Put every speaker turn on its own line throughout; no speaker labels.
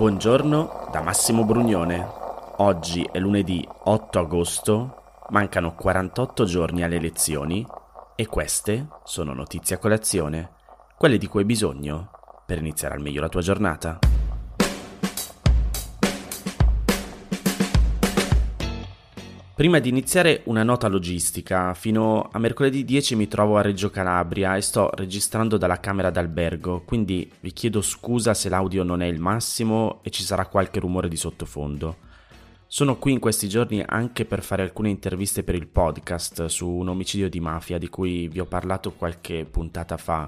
Buongiorno da Massimo Brugnone. Oggi è lunedì 8 agosto, mancano 48 giorni alle elezioni e queste sono notizie a colazione, quelle di cui hai bisogno per iniziare al meglio la tua giornata. Prima di iniziare una nota logistica, fino a mercoledì 10 mi trovo a Reggio Calabria e sto registrando dalla camera d'albergo, quindi vi chiedo scusa se l'audio non è il massimo e ci sarà qualche rumore di sottofondo. Sono qui in questi giorni anche per fare alcune interviste per il podcast su un omicidio di mafia di cui vi ho parlato qualche puntata fa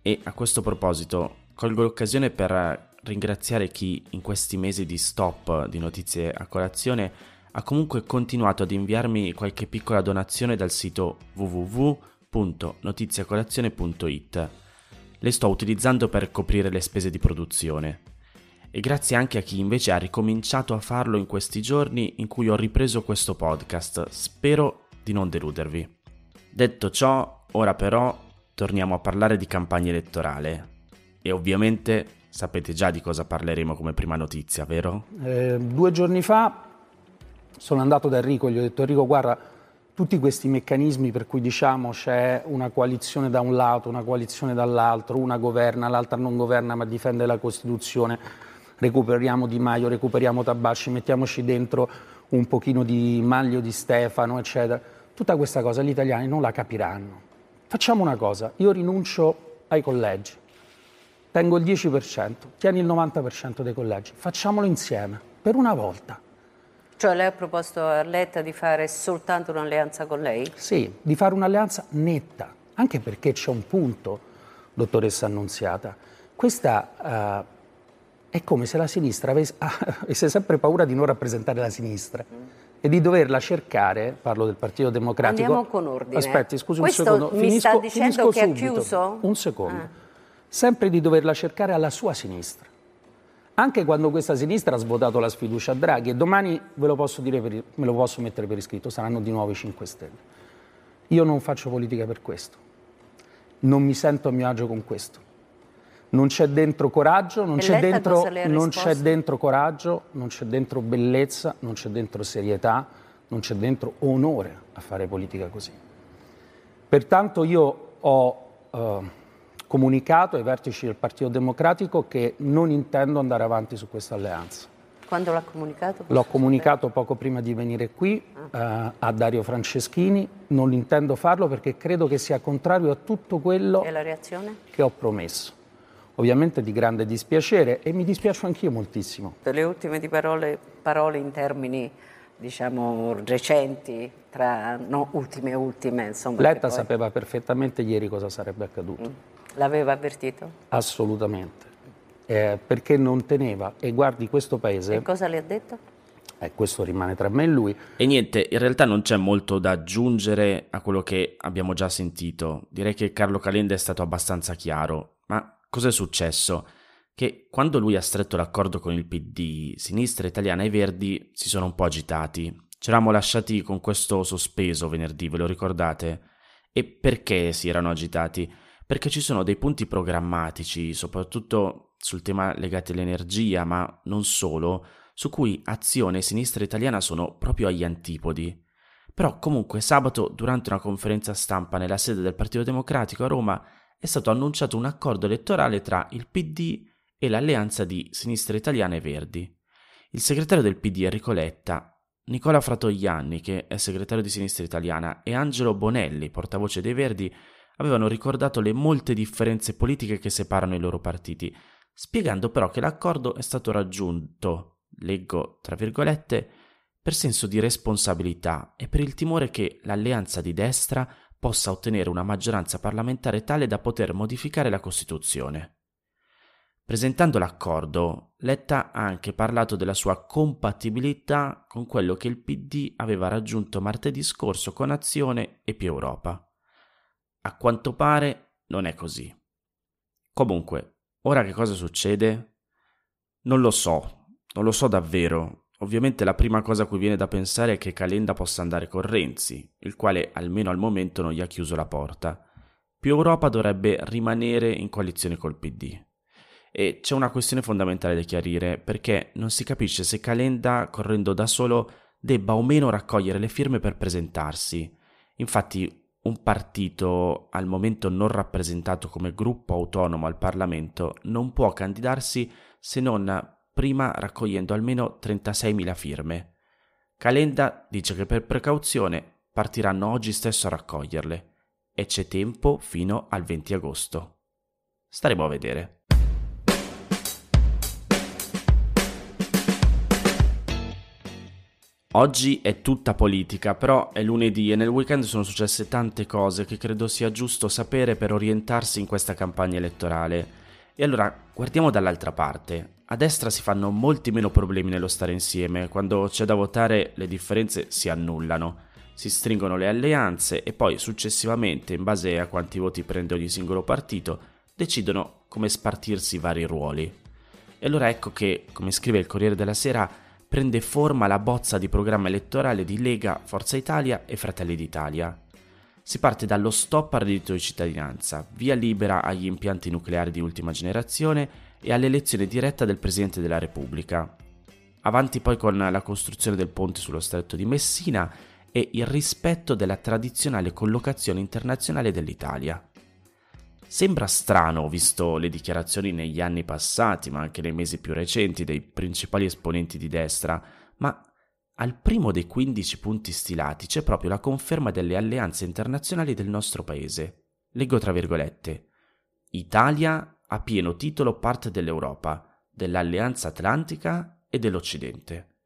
e a questo proposito colgo l'occasione per ringraziare chi in questi mesi di stop di notizie a colazione ha comunque continuato ad inviarmi qualche piccola donazione dal sito www.notiziacolazione.it. Le sto utilizzando per coprire le spese di produzione. E grazie anche a chi invece ha ricominciato a farlo in questi giorni in cui ho ripreso questo podcast. Spero di non deludervi. Detto ciò, ora però torniamo a parlare di campagna elettorale. E ovviamente sapete già di cosa parleremo come prima notizia, vero?
Eh, due giorni fa sono andato da Enrico e gli ho detto Enrico guarda tutti questi meccanismi per cui diciamo c'è una coalizione da un lato, una coalizione dall'altro, una governa, l'altra non governa ma difende la Costituzione, recuperiamo Di Maio, recuperiamo Tabacci, mettiamoci dentro un pochino di Maglio di Stefano, eccetera. Tutta questa cosa gli italiani non la capiranno. Facciamo una cosa, io rinuncio ai collegi, tengo il 10%, tieni il 90% dei collegi, facciamolo insieme, per una volta.
Cioè lei ha proposto a Letta di fare soltanto un'alleanza con lei?
Sì, di fare un'alleanza netta, anche perché c'è un punto, dottoressa Annunziata. Questa uh, è come se la sinistra avesse, avesse, sempre paura di non rappresentare la sinistra. Mm. E di doverla cercare, parlo del Partito Democratico.
Andiamo con ordine.
Aspetti, scusi
Questo
un secondo.
Mi
finisco,
sta dicendo che
subito.
ha chiuso?
Un secondo. Ah. Sempre di doverla cercare alla sua sinistra anche quando questa sinistra ha svuotato la sfiducia a Draghi e domani ve lo posso, dire per, me lo posso mettere per iscritto, saranno di nuovo i 5 Stelle. Io non faccio politica per questo, non mi sento a mio agio con questo. Non c'è dentro coraggio, non, c'è dentro, non c'è dentro, coraggio, non c'è dentro bellezza, non c'è dentro serietà, non c'è dentro onore a fare politica così. Pertanto io ho... Uh, comunicato ai vertici del Partito Democratico che non intendo andare avanti su questa alleanza.
Quando l'ha comunicato?
L'ho comunicato poco prima di venire qui ah. eh, a Dario Franceschini, non intendo farlo perché credo che sia contrario a tutto quello che ho promesso. Ovviamente di grande dispiacere e mi dispiace anch'io moltissimo.
Le ultime parole, parole in termini diciamo recenti, tra no, ultime e ultime. Insomma,
Letta
poi...
sapeva perfettamente ieri cosa sarebbe accaduto. Mm.
L'aveva avvertito?
Assolutamente, eh, perché non teneva. E guardi questo paese...
E cosa le ha detto?
Eh, questo rimane tra me e lui.
E niente, in realtà non c'è molto da aggiungere a quello che abbiamo già sentito. Direi che Carlo Calenda è stato abbastanza chiaro. Ma cos'è successo? Che quando lui ha stretto l'accordo con il PD, Sinistra Italiana e Verdi si sono un po' agitati. Ci eravamo lasciati con questo sospeso venerdì, ve lo ricordate? E perché si erano agitati? Perché ci sono dei punti programmatici, soprattutto sul tema legati all'energia, ma non solo, su cui Azione e Sinistra Italiana sono proprio agli antipodi. Però comunque sabato, durante una conferenza stampa nella sede del Partito Democratico a Roma, è stato annunciato un accordo elettorale tra il PD e l'alleanza di Sinistra Italiana e Verdi. Il segretario del PD Enrico Letta, Nicola Fratoianni, che è segretario di Sinistra Italiana, e Angelo Bonelli, portavoce dei Verdi, avevano ricordato le molte differenze politiche che separano i loro partiti, spiegando però che l'accordo è stato raggiunto, leggo tra virgolette, per senso di responsabilità e per il timore che l'alleanza di destra possa ottenere una maggioranza parlamentare tale da poter modificare la Costituzione. Presentando l'accordo, Letta ha anche parlato della sua compatibilità con quello che il PD aveva raggiunto martedì scorso con Azione e Più Europa. A quanto pare non è così. Comunque, ora che cosa succede? Non lo so, non lo so davvero. Ovviamente la prima cosa a cui viene da pensare è che Calenda possa andare con Renzi, il quale almeno al momento non gli ha chiuso la porta. Più Europa dovrebbe rimanere in coalizione col PD. E c'è una questione fondamentale da chiarire, perché non si capisce se Calenda, correndo da solo, debba o meno raccogliere le firme per presentarsi. Infatti, un partito al momento non rappresentato come gruppo autonomo al Parlamento non può candidarsi se non prima raccogliendo almeno 36.000 firme. Calenda dice che per precauzione partiranno oggi stesso a raccoglierle e c'è tempo fino al 20 agosto. Staremo a vedere. Oggi è tutta politica, però è lunedì e nel weekend sono successe tante cose che credo sia giusto sapere per orientarsi in questa campagna elettorale. E allora guardiamo dall'altra parte. A destra si fanno molti meno problemi nello stare insieme, quando c'è da votare le differenze si annullano, si stringono le alleanze e poi successivamente, in base a quanti voti prende ogni singolo partito, decidono come spartirsi i vari ruoli. E allora ecco che, come scrive il Corriere della Sera, prende forma la bozza di programma elettorale di Lega, Forza Italia e Fratelli d'Italia. Si parte dallo stop al reddito di cittadinanza, via libera agli impianti nucleari di ultima generazione e all'elezione diretta del Presidente della Repubblica. Avanti poi con la costruzione del ponte sullo stretto di Messina e il rispetto della tradizionale collocazione internazionale dell'Italia. Sembra strano, visto le dichiarazioni negli anni passati, ma anche nei mesi più recenti, dei principali esponenti di destra, ma al primo dei 15 punti stilati c'è proprio la conferma delle alleanze internazionali del nostro paese. Leggo tra virgolette. Italia a pieno titolo parte dell'Europa, dell'Alleanza Atlantica e dell'Occidente.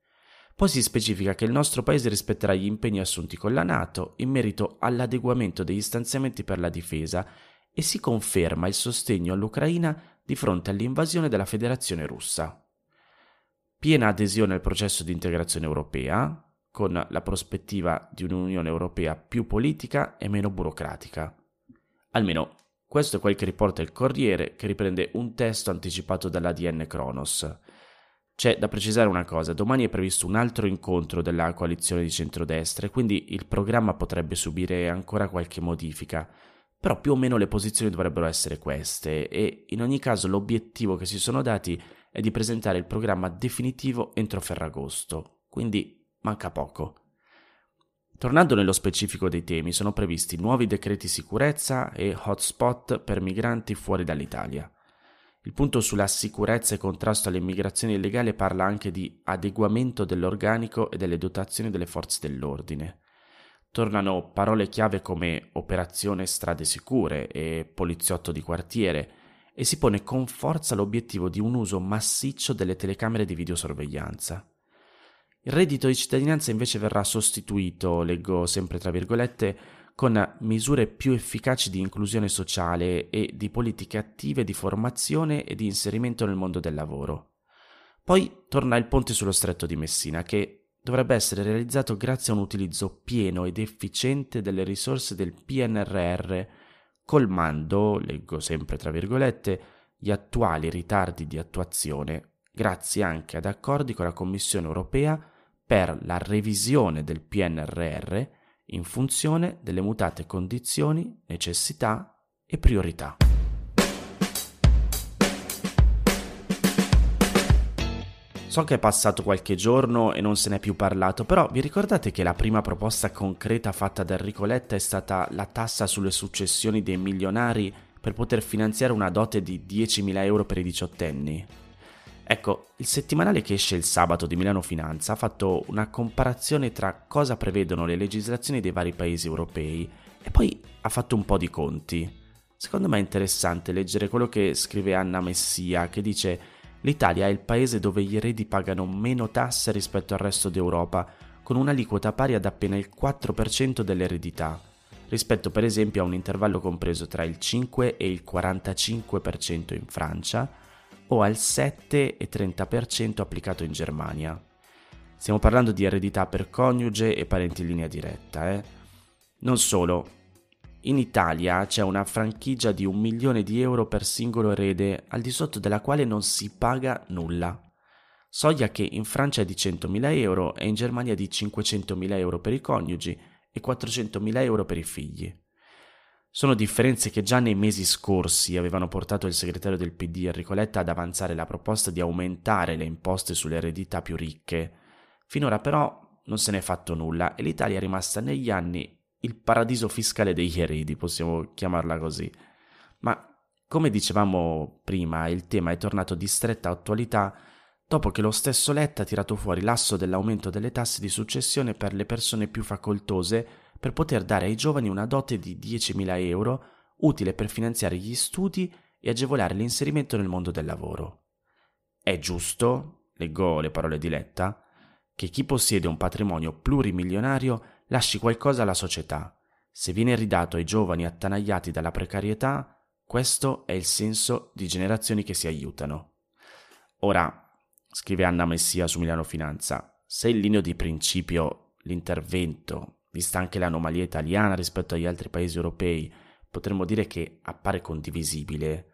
Poi si specifica che il nostro paese rispetterà gli impegni assunti con la Nato in merito all'adeguamento degli stanziamenti per la difesa e si conferma il sostegno all'Ucraina di fronte all'invasione della Federazione russa. Piena adesione al processo di integrazione europea, con la prospettiva di un'Unione Europea più politica e meno burocratica. Almeno questo è quel che riporta il Corriere, che riprende un testo anticipato dall'ADN Kronos. C'è da precisare una cosa, domani è previsto un altro incontro della coalizione di centrodestra e quindi il programma potrebbe subire ancora qualche modifica, però più o meno le posizioni dovrebbero essere queste e in ogni caso l'obiettivo che si sono dati è di presentare il programma definitivo entro Ferragosto, quindi manca poco. Tornando nello specifico dei temi, sono previsti nuovi decreti sicurezza e hotspot per migranti fuori dall'Italia. Il punto sulla sicurezza e contrasto all'immigrazione illegale parla anche di adeguamento dell'organico e delle dotazioni delle forze dell'ordine tornano parole chiave come operazione strade sicure e poliziotto di quartiere e si pone con forza l'obiettivo di un uso massiccio delle telecamere di videosorveglianza. Il reddito di cittadinanza invece verrà sostituito, leggo sempre tra virgolette, con misure più efficaci di inclusione sociale e di politiche attive di formazione e di inserimento nel mondo del lavoro. Poi torna il ponte sullo stretto di Messina, che dovrebbe essere realizzato grazie a un utilizzo pieno ed efficiente delle risorse del PNRR, colmando, leggo sempre tra virgolette, gli attuali ritardi di attuazione, grazie anche ad accordi con la Commissione europea per la revisione del PNRR in funzione delle mutate condizioni, necessità e priorità. So che è passato qualche giorno e non se n'è più parlato, però vi ricordate che la prima proposta concreta fatta da Enrico Letta è stata la tassa sulle successioni dei milionari per poter finanziare una dote di 10.000 euro per i diciottenni? Ecco, il settimanale che esce il sabato di Milano Finanza ha fatto una comparazione tra cosa prevedono le legislazioni dei vari paesi europei e poi ha fatto un po' di conti. Secondo me è interessante leggere quello che scrive Anna Messia, che dice L'Italia è il paese dove gli eredi pagano meno tasse rispetto al resto d'Europa, con un'aliquota pari ad appena il 4% dell'eredità, rispetto per esempio a un intervallo compreso tra il 5 e il 45% in Francia o al 7 e 30% applicato in Germania. Stiamo parlando di eredità per coniuge e parenti in linea diretta. Eh? Non solo, in Italia c'è una franchigia di un milione di euro per singolo erede, al di sotto della quale non si paga nulla. Soglia che in Francia è di 100.000 euro e in Germania di 500.000 euro per i coniugi e 400.000 euro per i figli. Sono differenze che già nei mesi scorsi avevano portato il segretario del PD Enrico Letta ad avanzare la proposta di aumentare le imposte sulle eredità più ricche. Finora però non se n'è fatto nulla e l'Italia è rimasta negli anni il paradiso fiscale degli eredi, possiamo chiamarla così. Ma come dicevamo prima, il tema è tornato di stretta attualità dopo che lo stesso Letta ha tirato fuori l'asso dell'aumento delle tasse di successione per le persone più facoltose per poter dare ai giovani una dote di 10.000 euro utile per finanziare gli studi e agevolare l'inserimento nel mondo del lavoro. È giusto, leggo le parole di Letta, che chi possiede un patrimonio plurimilionario lasci qualcosa alla società. Se viene ridato ai giovani attanagliati dalla precarietà, questo è il senso di generazioni che si aiutano. Ora, scrive Anna Messia su Milano Finanza, se in linea di principio l'intervento, vista anche l'anomalia italiana rispetto agli altri paesi europei, potremmo dire che appare condivisibile,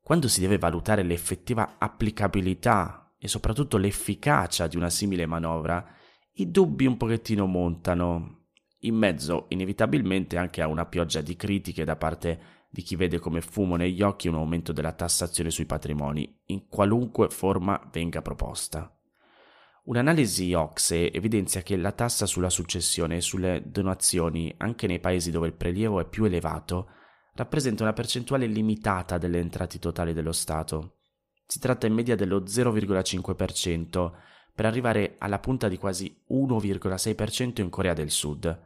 quando si deve valutare l'effettiva applicabilità e soprattutto l'efficacia di una simile manovra, i dubbi un pochettino montano, in mezzo inevitabilmente anche a una pioggia di critiche da parte di chi vede come fumo negli occhi un aumento della tassazione sui patrimoni, in qualunque forma venga proposta. Un'analisi OXE evidenzia che la tassa sulla successione e sulle donazioni, anche nei paesi dove il prelievo è più elevato, rappresenta una percentuale limitata delle entrate totali dello Stato. Si tratta in media dello 0,5%, per arrivare alla punta di quasi 1,6% in Corea del Sud,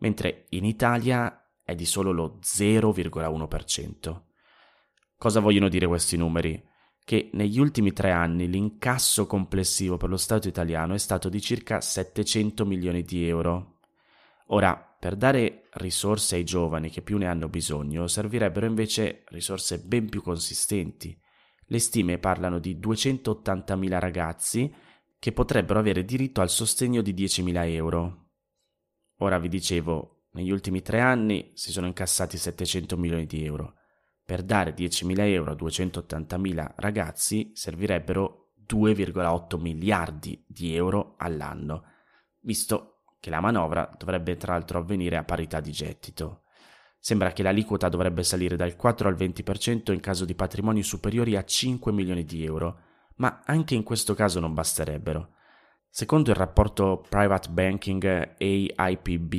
mentre in Italia è di solo lo 0,1%. Cosa vogliono dire questi numeri? Che negli ultimi tre anni l'incasso complessivo per lo Stato italiano è stato di circa 700 milioni di euro. Ora, per dare risorse ai giovani che più ne hanno bisogno, servirebbero invece risorse ben più consistenti. Le stime parlano di 280.000 ragazzi che potrebbero avere diritto al sostegno di 10.000 euro. Ora vi dicevo, negli ultimi tre anni si sono incassati 700 milioni di euro. Per dare 10.000 euro a 280.000 ragazzi servirebbero 2,8 miliardi di euro all'anno, visto che la manovra dovrebbe tra l'altro avvenire a parità di gettito. Sembra che l'aliquota dovrebbe salire dal 4 al 20% in caso di patrimoni superiori a 5 milioni di euro, ma anche in questo caso non basterebbero. Secondo il rapporto Private Banking AIPB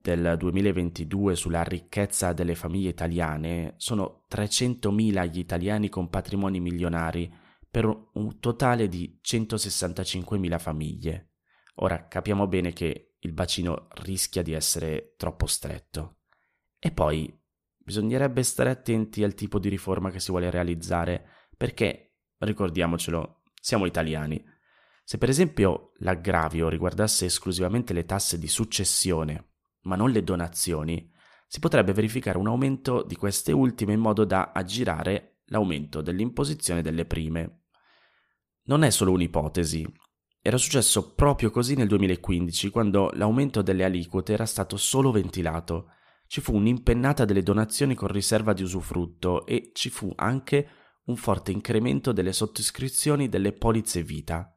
del 2022 sulla ricchezza delle famiglie italiane, sono 300.000 gli italiani con patrimoni milionari per un totale di 165.000 famiglie. Ora capiamo bene che il bacino rischia di essere troppo stretto. E poi bisognerebbe stare attenti al tipo di riforma che si vuole realizzare, perché ricordiamocelo, siamo italiani. Se per esempio l'aggravio riguardasse esclusivamente le tasse di successione, ma non le donazioni, si potrebbe verificare un aumento di queste ultime in modo da aggirare l'aumento dell'imposizione delle prime. Non è solo un'ipotesi. Era successo proprio così nel 2015, quando l'aumento delle aliquote era stato solo ventilato. Ci fu un'impennata delle donazioni con riserva di usufrutto e ci fu anche un forte incremento delle sottoscrizioni delle polizze vita,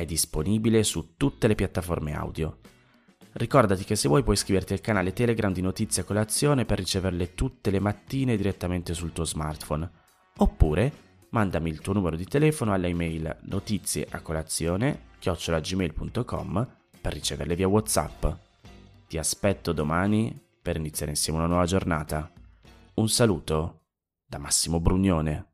È disponibile su tutte le piattaforme audio. Ricordati che se vuoi puoi iscriverti al canale Telegram di Notizie Colazione per riceverle tutte le mattine direttamente sul tuo smartphone. Oppure mandami il tuo numero di telefono all'email notizieacolazione-gmail.com per riceverle via Whatsapp. Ti aspetto domani per iniziare insieme una nuova giornata. Un saluto da Massimo Brugnone.